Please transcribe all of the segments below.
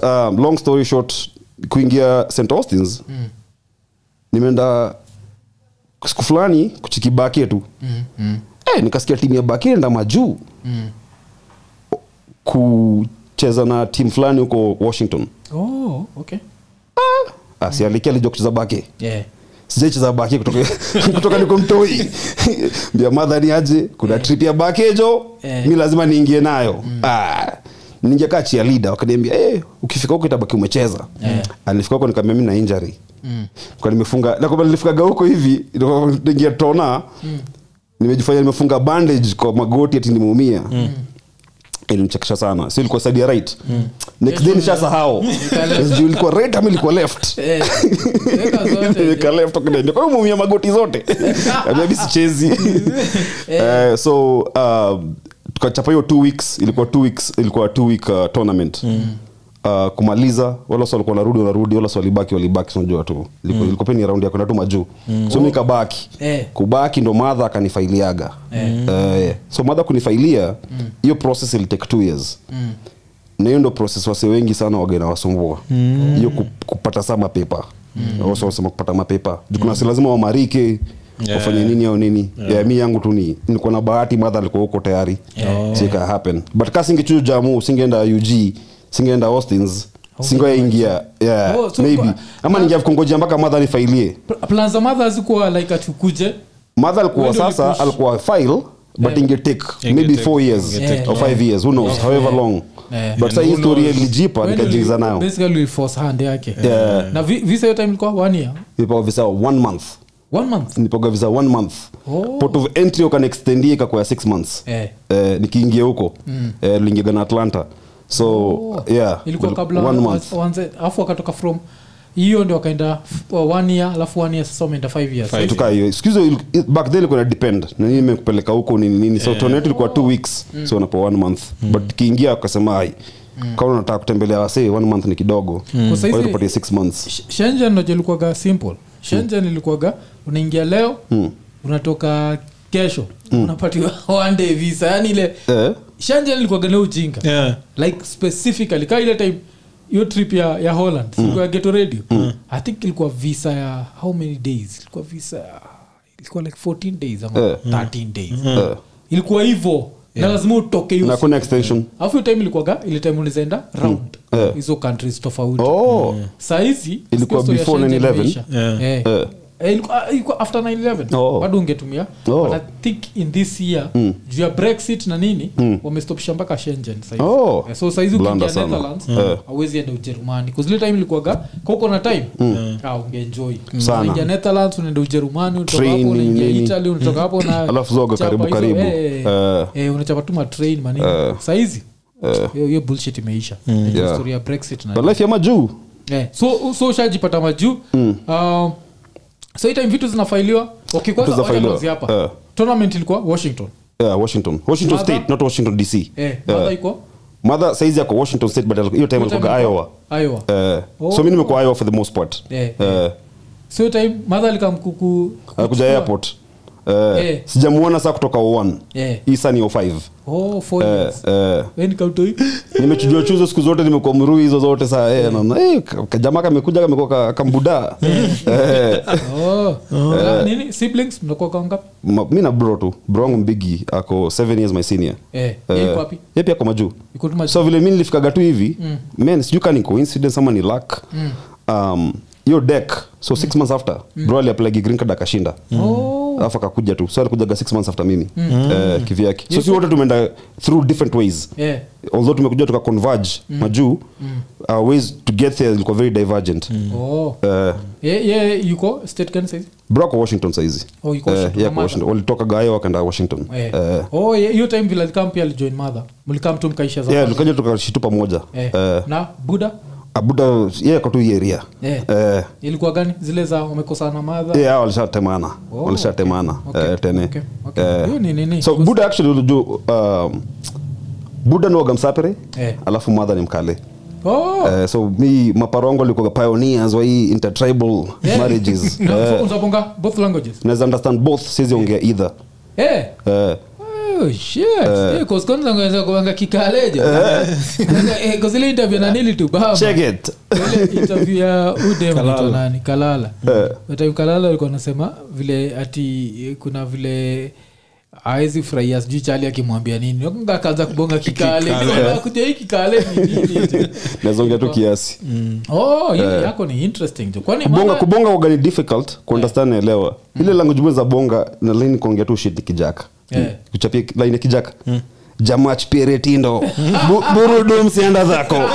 but um, long story short kuingia st austins. Mm. nimeenda siku fulani kuchiki bakie tu. Mm, mm, eh, nikasikia timu ya bakie enda majuu. Mm. kucheza na timu fulani huko washington. Oh, okay. ah, si aliki alijua kucheza bake Yeah. sijaicheza bake kutoka, kutoka niko mtoi. Mbia madhani aje kuna trip ya bakejo yeah. mi lazima niingie nayo. Ah, ningekaa chia lida wakaniambia hey, ukifika huko itabaki umecheza. Yeah. alifika huko nikaambia mi na injury. Mm. kwa nimefunga nakwamba nilifikaga huko hivi ingia tona nimejifanya nimefunga bandage kwa magoti ati nimeumia. Ilimchekesha sana. Si ilikuwa side ya right? Next day nishasahau. Sijui ilikuwa right ama ilikuwa left. Eh, zote. Nimeweka left wakaniambia, kwa hiyo magoti zote. Ambia, mi sichezi. Eh, so um, tukachapa hiyo two weeks ilikuwa two weeks ilikuwa two week uh, tournament. Uh, kumaliza walas walikuwa narudi wanarudi walas walibaki walibaki unajua tu. Ilikuwa ilikuwa pia ni raundi ya kwenda tu majuu. So mi kabaki. Eh. kubaki ndo madha akanifailiaga. Eh, so madha kunifailia hiyo process ilitake two years. Mm. na hiyo ndo process wase wengi sana wagena wasumbua. Hiyo mm. kupata saa mapepa mm. wasema kupata mapepa jukuna si lazima wamarike Yeah. wafanye nini au nini? Yeah. mi yangu tu ni niko na bahati madha alikuwa huko tayari. Yeah. so ika happen. But ka singechuju jamu singeenda ug singeenda austins singoingia yeah, Oh, so maybe. kwa- ama ningia kungojea mpaka madha nifailie. Pl- plan za madha hazikuwa like atukuje madha alikuwa sasa alikuwa file but Yeah. ingetake yeah, maybe four years yeah, or five years who knows? However long. Yeah. but sa hii story ilijipa nikajiiza nayo. basically uliforce hand yake. Yeah. na visa yo time ilikuwa one year? Nipoga visa one month one month? One month. Oh. port of entry six months. Eh. eh, nikiingia huko. Eh, lingiaga na atlanta. So Oh. yeah. Ilikuwa kabla one month. wanze alafu wakatoka from hiyo ndio wakaenda uh, one year alafu one year sasa wameenda five years. Five. tukaa hiyo siku back then ilikuwa depend. Nini imekupeleka huko nini nini. So tournament ilikuwa two weeks. So unapo one month. But kiingia akasema ai. Kama unataka kutembelea wasee one month ni kidogo. Mm. kwa hiyo tupatie months. Sh- Shenzhen ndio ilikuwaga simple Shenzhen ilikuwaga unaingia leo unatoka kesho unapatiwa one day visa. Yani ile yeah. Shenzhen ilikuwaga leo ujinga. Yeah. like specifically kaa ile time hiyo trip ya, ya holland ilikuwa ya geto radio. I think ilikuwa visa ya how many days? Ilikuwa visa ya ilikuwa like 14 days ama yeah. 13 days. Yeah. ilikuwa hivyo na lazima utoke time ilikuwaga ile time ulizaenda round hizo mm. yeah. countries tofauti oh sahizi Ilikuwa before 9/11? Yeah. Eh. Ilikuwa ilikuwa after 911 Oh. bado ungetumia. Oh. but i think in this year juu ya brexit na nini wamestopisha mpaka shengen saizi. Oh. yeah, so saizi ukiingia netherlands Eh. awezi enda ujerumani. Kuzile time ilikuwaga kauko na time ah, ungeenjoy. Unaingia netherlands unaenda ujerumani unaingia italy unatoka hapo na Alafu zoga chapa karibu karibu. eh, Eh. eh, unachapa tu matrain manini. Saizi. Hiyo bullshit imeisha. Yeah. ya brexit na life ya majuu. Eh, so so ushajipata majuu. Um, so hii time vitu zinafailiwa. Kwanza Vitu zinafailiwa. tuanzie hapa. Eh. tournament ilikuwa washington. Yeah, washington. Washington Mother? state not washington dc eh, mother iko? Madha saizi yako washington state but hiyo time alikuwa iowa. iowa. Eh, Oh. so mi nimekuwa iowa for the most part. Eh, Eh, so hiyo time mother alikamkuku alikuja airport Eh, Eh. sijamuona saa kutoka o1 Eh. hii saa ni o5 oh four Eh, years. eh, Then kautoi nimechujua chuzo siku zote nimekuwa mrui hizo zote saa eh, naona eh, ka- kamekuja kamekuwa kambuda. Eh, oh. Na nini? Siblings? Mnakuwa kwa ngapi ma- mi na bro tu. Bro wangu mbigi ako seven years my senior. Eh. Eh, yeye iko wapi? Yeye pia ako majuu so vile mi nilifikaga tu hivi men sijui ka ni coincidence ama ni luck. Um, hiyo deck so six months after bro aliaplagi green card akashinda. Oh alafu akakuja tu. So alikujaga six months after mimi. Eh, kivyake. So si wote tumeenda through different ways. Yeah. although tumekuja tuka converge majuu our ways to get there ilikuwa very divergent. Oh Eh, yeah, yeah, yuko state gani saizi? Brako washington saizi. Oh, yuko Eh, yeah, Washington. walitoka gayo wakaenda washington. Eh. Eh, oh ye- hiyo time vile alikam pia alijoin mother. Mlikam tu mkaisha yeah, tukaja tukashitu pamoja eh. Eh, na buda abuda ye ako tu hii area eh. Eh, ilikuwa gani zile za wamekosana madha yeah, walishatemana Oh, walishatemana okay. eh, tene Okay, okay. Eh, ni so buda actually ulijua, um, buda ni wagamsapere Eh. alafu madha ni mkale Oh. Uh, so mi maparongo alikuwa pioneers wa hii intertribal Yeah. marriages so Eh, both languages naweza understand both siziongea yeah. either yeah. Eh, Oh, shit. Eh, kwanza kikalejo Eh, interview na nili tu baba. check it. Ile interview ya udem Kalala. anaitwa nani? Kalala. Eh. time kalala alikuwa anasema vile ati eh, kuna vile awezi furahia sijui chali akimwambia nini. Akaanza kubonga kikale. Hii kikale nazongea tu kiasi. Oh hii yako ni interesting kwani kubonga kubonga waga ni difficult kuundestand elewa ile language za bonga nalaini kuongea tu shit kijaka Yeah. kuchapia laini kijaka. Jamach pieretindo Bu- burudum sienda zako.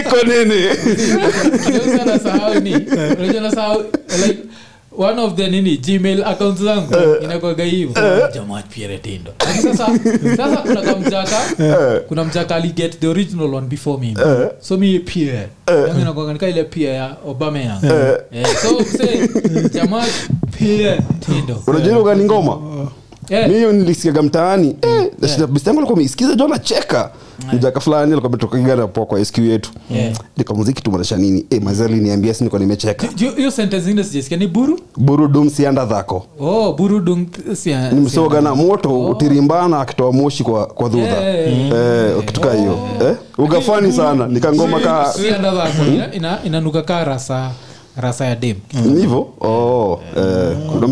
Iko nini Unajua unajua one of the nini? Gmail account zangu. Inakwaga hivo jamaa pierre tindo sasa sasa kuna kamjaka kuna mjaka aliget the original one before me. So mi pier Nami nakuanga nika ile pier ya obama yangu Eh, so mse jamaa pieretindo unajua ile ugani ngoma Eh. mi nilisikiaga mtaani. Eh, yeah. bistangu alikuwa ameisikiza jo nacheka mjaka fulani alikuwa poa kwa SQ yetu. Yeah. nikamuziki tumanisha nini? Eh, mazali niambia si nilikuwa nimecheka. Hiyo sentence ingine sijasikia ni buru? Burudum sianda dhako. Oh buru na moto utirimbana akitoa moshi kwa, kwa dhudha Yeah. eh, kituka hiyo. Eh, ugafani sana. Nikangoma ka dhako ina- inanuka kaa rasa rasa ya dem. Hivo? Oh, eh, kuna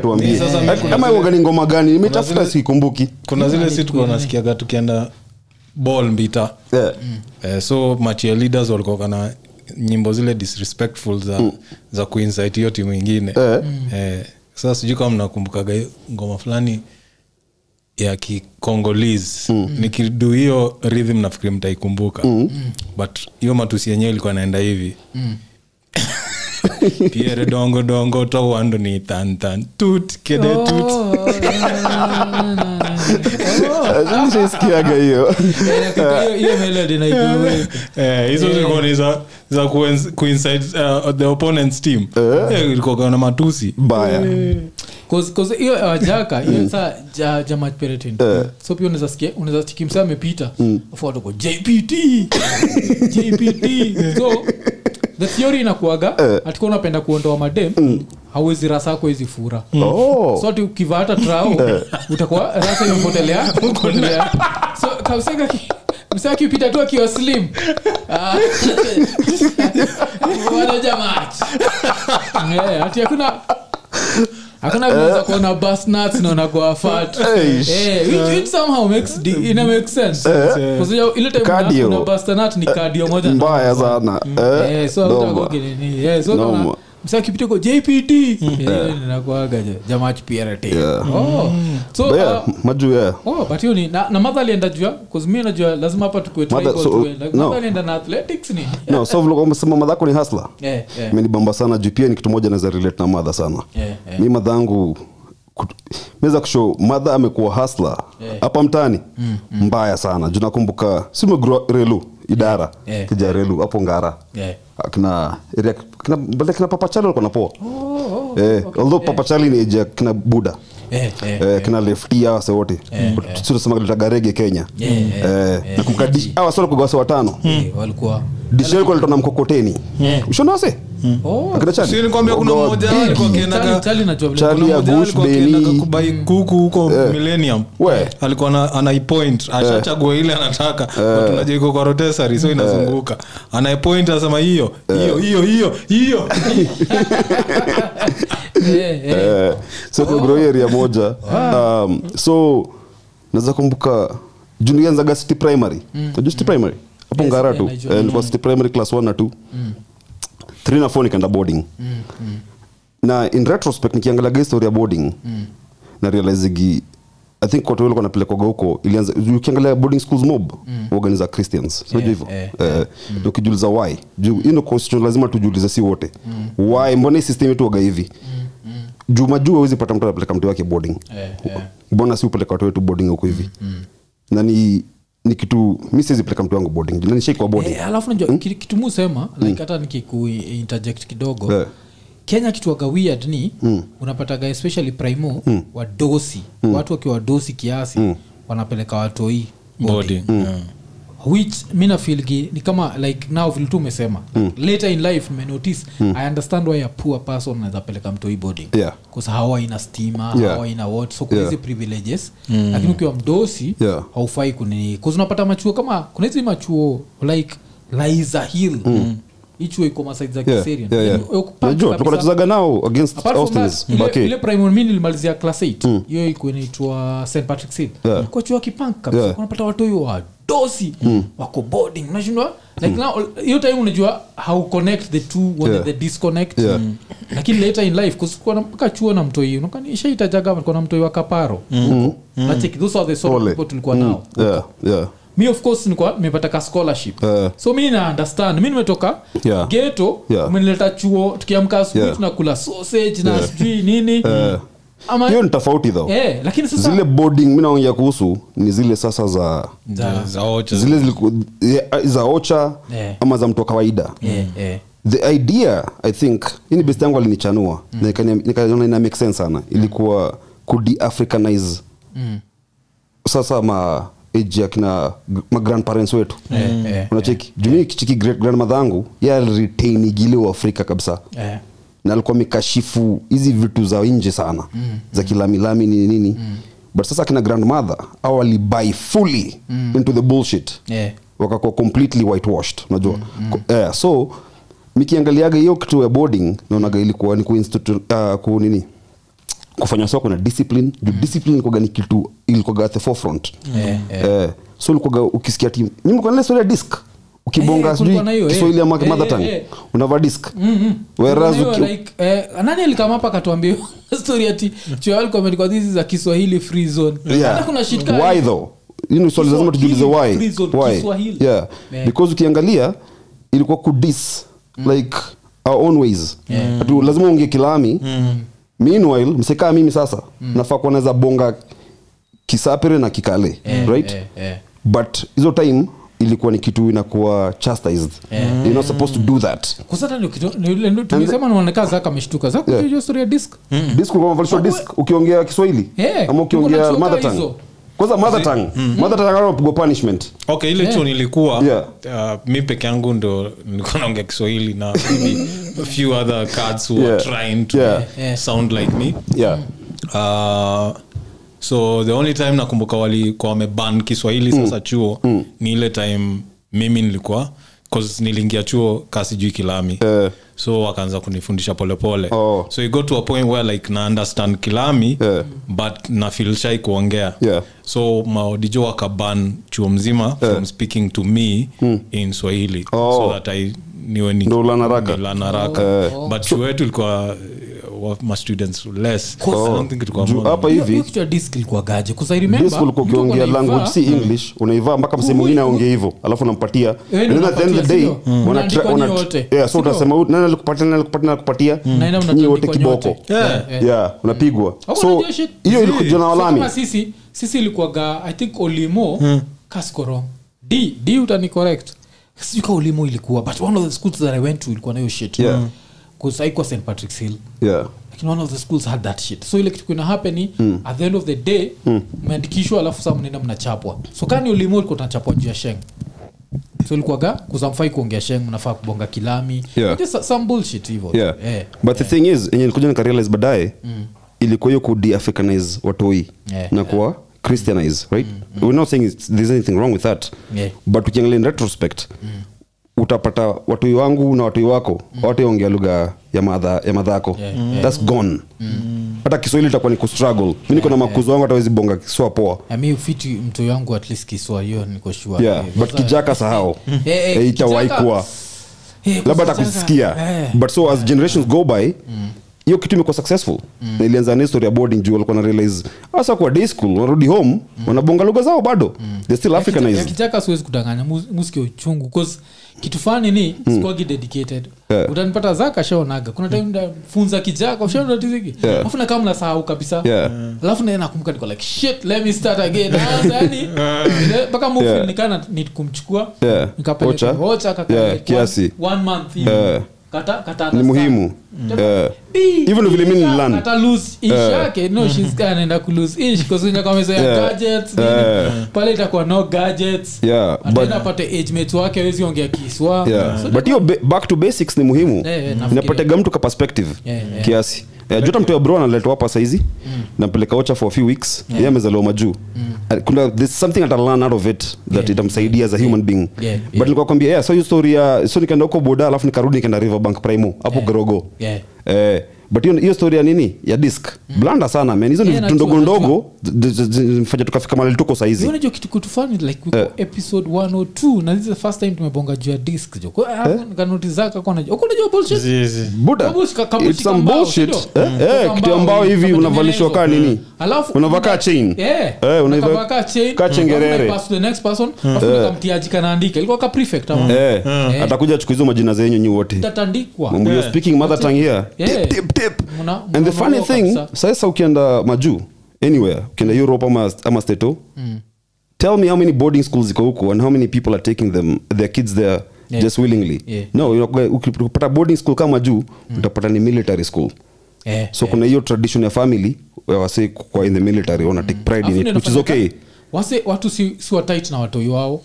tuambie Sasa Eh, ama ngoma gani? nimetafuta sikumbuki. kuna zile si nasikiaga tukienda ball mbita. Eh, eh, so machia leaders walikuwa kana nyimbo zile disrespectful za, za kuinsit hiyo timu ingine. Eh. eh, sasa sijui kama mnakumbukaga ngoma fulani ya kikongolese mm. nikidu hiyo rhythm nafikiri mtaikumbuka mm. but hiyo matusi yenyewe ilikuwa naenda hivi mm. Piere dongo dongo to wando ni tantan tut kede tut. Oh, eh, nishaisikiaga hiyo naijua. Eh, hizo zilikuwa ni za, za uh, the opponent's team. Eh, ilikuwa na matusi. Baya 'Cause- 'cause hiyo ya wajaka hiyo saa ja- jamaa peretin. So pia unaweza sikia amepita. Mm. afu watu jpt jpt so the theory inakuaga atikuwa unapenda kuondoa madem hauwezi rasa ako hizi fura. Oh. so ati ukivaa hata trao utakuwa rasa imepotelea potelea so kamsega msee akipita tu akiwa slim. Ah, wanaja match Eh, ati hakuna hakuna vinaweza kuona Eish. Eh, which, which makes di- ina make sense. Sababu ile time una- Cardio. una bust a nut ni kadio moja mbaya sana. Eh, eh, so. Eh, Noma. Kama msa kipita jpt ninakuaga je, jamaa PRT. Yeah. So But yeah, maju yeah. but hiyo ni na, na madha alienda jua mi najua lazima hapa tukue Madha- tribal so, tuwe- like, no. madha alienda na athletics ni no so vile madhako ni hasla imenibamba sana juu pia ni kitu moja naweza relate na madha sana yeah, yeah. mi madhangu meza kusho madha amekuwa hasla Yeah. mtaani mm, mm. mbaya sana juu nakumbuka simegro relu idara Yeah. kija relu hapo ngara Yeah. Kina area kina bale kina papachali walikuwa napoa Oh, oh, eh, although papachali ni age ya kina buda eh, eh, eh, kina lefti hawa wote. Tunasema litagarege kenya. Yeah, yeah, Eh, nakumbuka hawa watano. Eh, walikuwa mkokoteni. Ushona wase? Akina chali Si nikwambia kuna Oh, mmoja big. wao alikuwa Charlie- akiendaga Charlie najua vile- Charlie kuna ya mmoja wao Bush, alikuwa akiendaga Benny. kubai kuku huko millennium. We. alikuwa anaipoint ashachagua ile anataka. But unajua kwa rotesari so inazunguka. Anaipoint asema hiyo hiyo hiyo hiyo hiyo. eh, eh. Eh, so kagro area moja. Um, so naweza kumbuka junianzaga city primary. Najua city primary? Hapo Yes, ngara yeah, tu. Eh, nilikuwa city primary class 1 na 2 3 na 4 nikaenda boarding. Na in retrospect nikiangalaga historia boarding mm. na realizigi i think watu walikuwa napelekwaga huko ilianza ukiangalia boarding schools mob christians. Hivyo. eh, eh, ndio why? Juu hii ndio lazima tujiulize si wote. Why? Mbona hii system yetu waga hivi juu majuu hawezi pata mtu anapeleka mtu wake boarding. Yeah, yeah. mbona si upeleka watu wetu boarding huko hivi? Na ni ni kitu mi siwezi peleka mtu wangu boarding. Nishaikuwa boarding. Hey, alafu najua ki- kitu mu sema like hata nikiku interject kidogo yeah kenya kituaga weird ni unapataga especially primo wadosi. Watu wakiwa wadosi kiasi wanapeleka watoi Boarding, yeah. Which mi nafilgi ni kama like now vile tu umesema later in life nimenotice i understand why a poor person anaweza peleka mtoi boarding Yeah. bcause hawaina stima Yeah. hawaina so kuna Yeah. privileges mm. lakini ukiwa mdosi Yeah. haufai kunini bcause unapata machuo kama kuna hizi machuo like liza hill ichuo iko za nao mi nilimalizia class 8 hiyo iko inaitwa st patrick hill Yeah. kwa chuo kipank kabisa Yeah. unapata watu hiyo mm. wako boarding. Unashindwa? Like now hiyo time unajua how connect the two when Yeah. the disconnect? Yeah. lakini later in life kusikua mpaka chuo na mtoi unakanishaitajagawa kuna mtoi wa kaparo. Nacheki those are the sort of people tulikuwa nao. Yeah, yeah. mi of course nilikuwa nimepata ka scholarship. Uh, so mi na understand. Mi nimetoka Yeah. geto Yeah. umenileta chuo tukiamka asubuhi Yeah. tunakula sausage na sijui nini ama hiyo ni tofauti eh, lakini sasa zile boarding mi naongea kuhusu ni zile sasa za za- za ocha. zile ziliku, za ocha yeah. ama za mtu wa kawaida. Yeah, yeah the idea i think hii ni best yangu alinichanua. Mm. nikaona ina make sense sana. Ilikuwa kudeafricanize Mm. sasa ma age akina magrandparents wetu. Eh, eh, unacheki? jumii kichiki great grandmother yangu ye aliretain afrika kabisa. Eh. Na alikuwa amekashifu hizi vitu za nje sana mm. za kilamilami nini nini mm. but sasa akina grandmother au walibuy fully mm. into the bullshit yeah. wakakuwa completely whitewashed unajua mm. eh, so mikiangaliaga hiyo kitu ya boarding naonaga ilikuwa ni kuinstitu, uh, ku nini kufanya soko na discipline juu discipline ilikuwaga ni kitu ilikuwaga at the forefront yeah, yeah. eh, so ilikuwaga ukisikia tim nyinyi mko na ile story ya disc ukibonga Eh, sijui eh. kiswahili ama Eh, mother tongue unavaa disc. Whereas Kuna hiyo like, eh, nani alikamapa akatuambia story ati chuo alikuwa hizi za kiswahili free zone. Yeah. Hata kuna shit why though? Hii swali lazima tujiulize why. why? Kiswahili. yeah. Yeah. because ukiangalia ilikuwa kudis like our own ways. Atu lazima unge kilami meanwhile msekaa mimi sasa nafaa kuwa naweza bonga kisapere na kikale yeah, right? yeah, yeah. but hizo time ilikuwa ni kitu inakuwa chastised you're not supposed to do that tulisema naonekana zaka ameshtuka zaka Yeah. hiyo story ya disc disk ulikuwa unavalishwa disk ukiongea kiswahili yeah. ama ukiongea mother tongue kwanza mother tongue mother tongue anapigwa punishment okay ile Yeah. chuo nilikuwa Yeah. uh, mi peke yangu ndo nilikuwa naongea kiswahili na maybe a few other cards who Yeah. are trying to Yeah. Yeah. sound like me yeah uh, so the only time nakumbuka walikuwa wameban kiswahili sasa chuo ni ile time mimi nilikuwa niliingia chuo kasijui kilami. Uh, so wakaanza kunifundisha polepole Oh. so got to a point where like na understand kilami Yeah. but na feel shy kuongea. Yeah. so maodijo wakaban chuo mzima from speaking to me in swahili. Oh. so that I niwe ni- nilearn haraka. Eh. but chuo yetu ilikuwa ma less. I don't think ilikuwa Juu more hapa than- Hiyo- hiyo hivi kitu ya disc ilikuwa gaje 'Cause I remember disc ulikuwa ukiongea language si english unaivaa mpaka msee mwingine aongee hivyo alafu unampatia. So utasema "Huyu, nani alikupatia nani alikupatia nani alikupatia Naenda nyinyi wote kiboko? Eh. yeah. Unapigwa. So hiyo ilikuja na walami sisi sisi ilikuwaga i think olimo kaskorong d d utani correct sijui ka olimo ilikuwa but one of the schools that i went to ilikuwa nayo shit. Yeah. Bcause haikuwa st patrick's hill. Yeah. Lakini one of the schools had that shit. So ile kitu kuna happen at the end of the day mmeandikishwa alafu saa mnaenda mnachapwa. So kani ulimo ulikuwa tunachapwa juu ya sheng? So ilikuwaga kuzamfai kuongea sheng mnafaa kubonga kilami. Yeah. Just some bullshit hivyo. Yeah. Yeah. but the thing is enye nikuja nikarealize baadaye ilikuwa hiyo kudeafricanize watoi Yeah, na kuwa christianize right? We're not saying there's anything wrong with that. Yeah. but ukiangalia in retrospect utapata watui wangu na watui wako wataongea lugha ya madha ya madhako. Yeah, thats gone. Hata kiswahili itakuwa ni kustruggle mi niko na makuzo wangu hatawezi bonga kiswa poa. Mi ufiti mtu yangu at least kiswa hiyo niko sure. Yeah Eh, but kijaka sahau. Hey, hey, Eh, itawahi kuwa. Hey, labda atakusikia. hey. but so as generations go by hiyo kitu imekuwa successful. Na ilianza na history ya boarding juu walikuwa na realize hasa kwa day school wanarudi home wanabonga lugha zao bado. They still africanized. Kichaka siwezi kudanganya musiki uchungu bcause kitu fani ni sikuagi dedicated Yeah. utanipata zaka shaonaga kuna time ndafunza kijaka ushaonatiziki Yeah. na kama nasahau kabisa Yeah. alafu naye nakumbuka niko like shit let me start again yani mpaka mufil Yeah. nikana ni kumchukua Yeah. nikapeleka kaka Yeah, kiasi. one, one month hivi. Yeah. Kata kata ni muhimu Eh. hivyo ndo vile mi nililearn. kata lose inch Eh. no she's anaenda ku lose inch kwa sababu kama amezoea Yeah. gadgets nini Eh. pale itakuwa no gadgets Yeah, apate age wake hawezi ongea kiswa Yeah. So but hiyo back to basics ni muhimu Eh, eh, nafikiria. inapatega mtu ka perspective Yeah, yeah. kiasi Eh, juta mtu ya bro analetwa hapa saizi nampeleka ocha for a few weeks yeye amezaliwa majuu Uh, kuna there's something ata learn out of it that Yeah. itamsaidia as a human being Yeah, yeah. but nilikuwa kwambia yeah, so hiyo story ya so nikaenda huko boda alafu nikarudi nikaenda riverbank primo hapo Yeah. gorogo Yeah. eh, but hiyo hiyo story ya nini? Ya disk blanda sana man. Hizo ni vitu ndogo ndogo zimefanya tukafika mahali tuko saizi. Unajua kitu kitu fani like we Eh. episode 102 na this is the first time tumebonga juu ya disc jo Kwa- ah, kanoti zake ako najua uko unajua bullshit. Zizi. buda Kabushi ka- kabushi it's some bullshit. eh, Mm. eh, kitu ambao hivi unavalishwa kaa nini? Alafu unavaa kaa chain. Eh, Eh, chain, chengerere. alafu the next person, alafu nikamtiaji kanaandika ilikuwa ka prefect ama? Eh, Eh. atakuja hizo majina zenyu nyi wote. Tatandikwa When speaking mother tongue here Tip, tip. Muna- and the funny muna- thing sasa ukienda majuu anywhere ukienda europe ama, ama stato tell me how many boarding schools ziko huko and how many people are taking them their kids there Yeah. just willingly. Yeah. no ukipata boarding school kama juu utapata ni military school. Yeah, so yeah. kuna hiyo tradition ya family wase kwa in the military wana take pride Afine in it which is okay. wase watu si, si watit na watoi wao.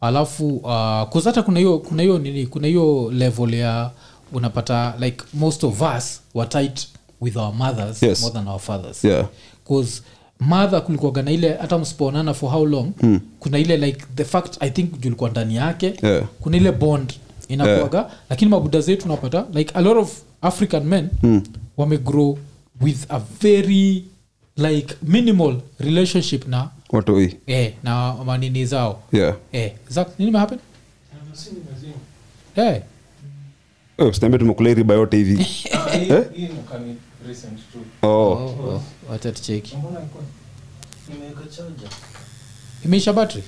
Alafu uh, kuzata kuna hiyo kuna hiyo nini kuna hiyo level ya unapata like most of us watit with our mothers Yes. more than our fathers Yeah. cause mother kulikuwaga na ile hata msipoonana for how long mm. kuna ile like the fact i think julikuwa ndani yake Yeah. kuna ile bond inakuaga yeah. lakini mabuda zetu unapata like a lot of african men mm. wamegrow with a very like minimal relationship na watoi eh, na manini zao yeah eh, Zak, nini mehappen eh, Eh, usiniambie tumekula riba yote hivi. Oh. oh, oh, wacha tucheki. Imeisha battery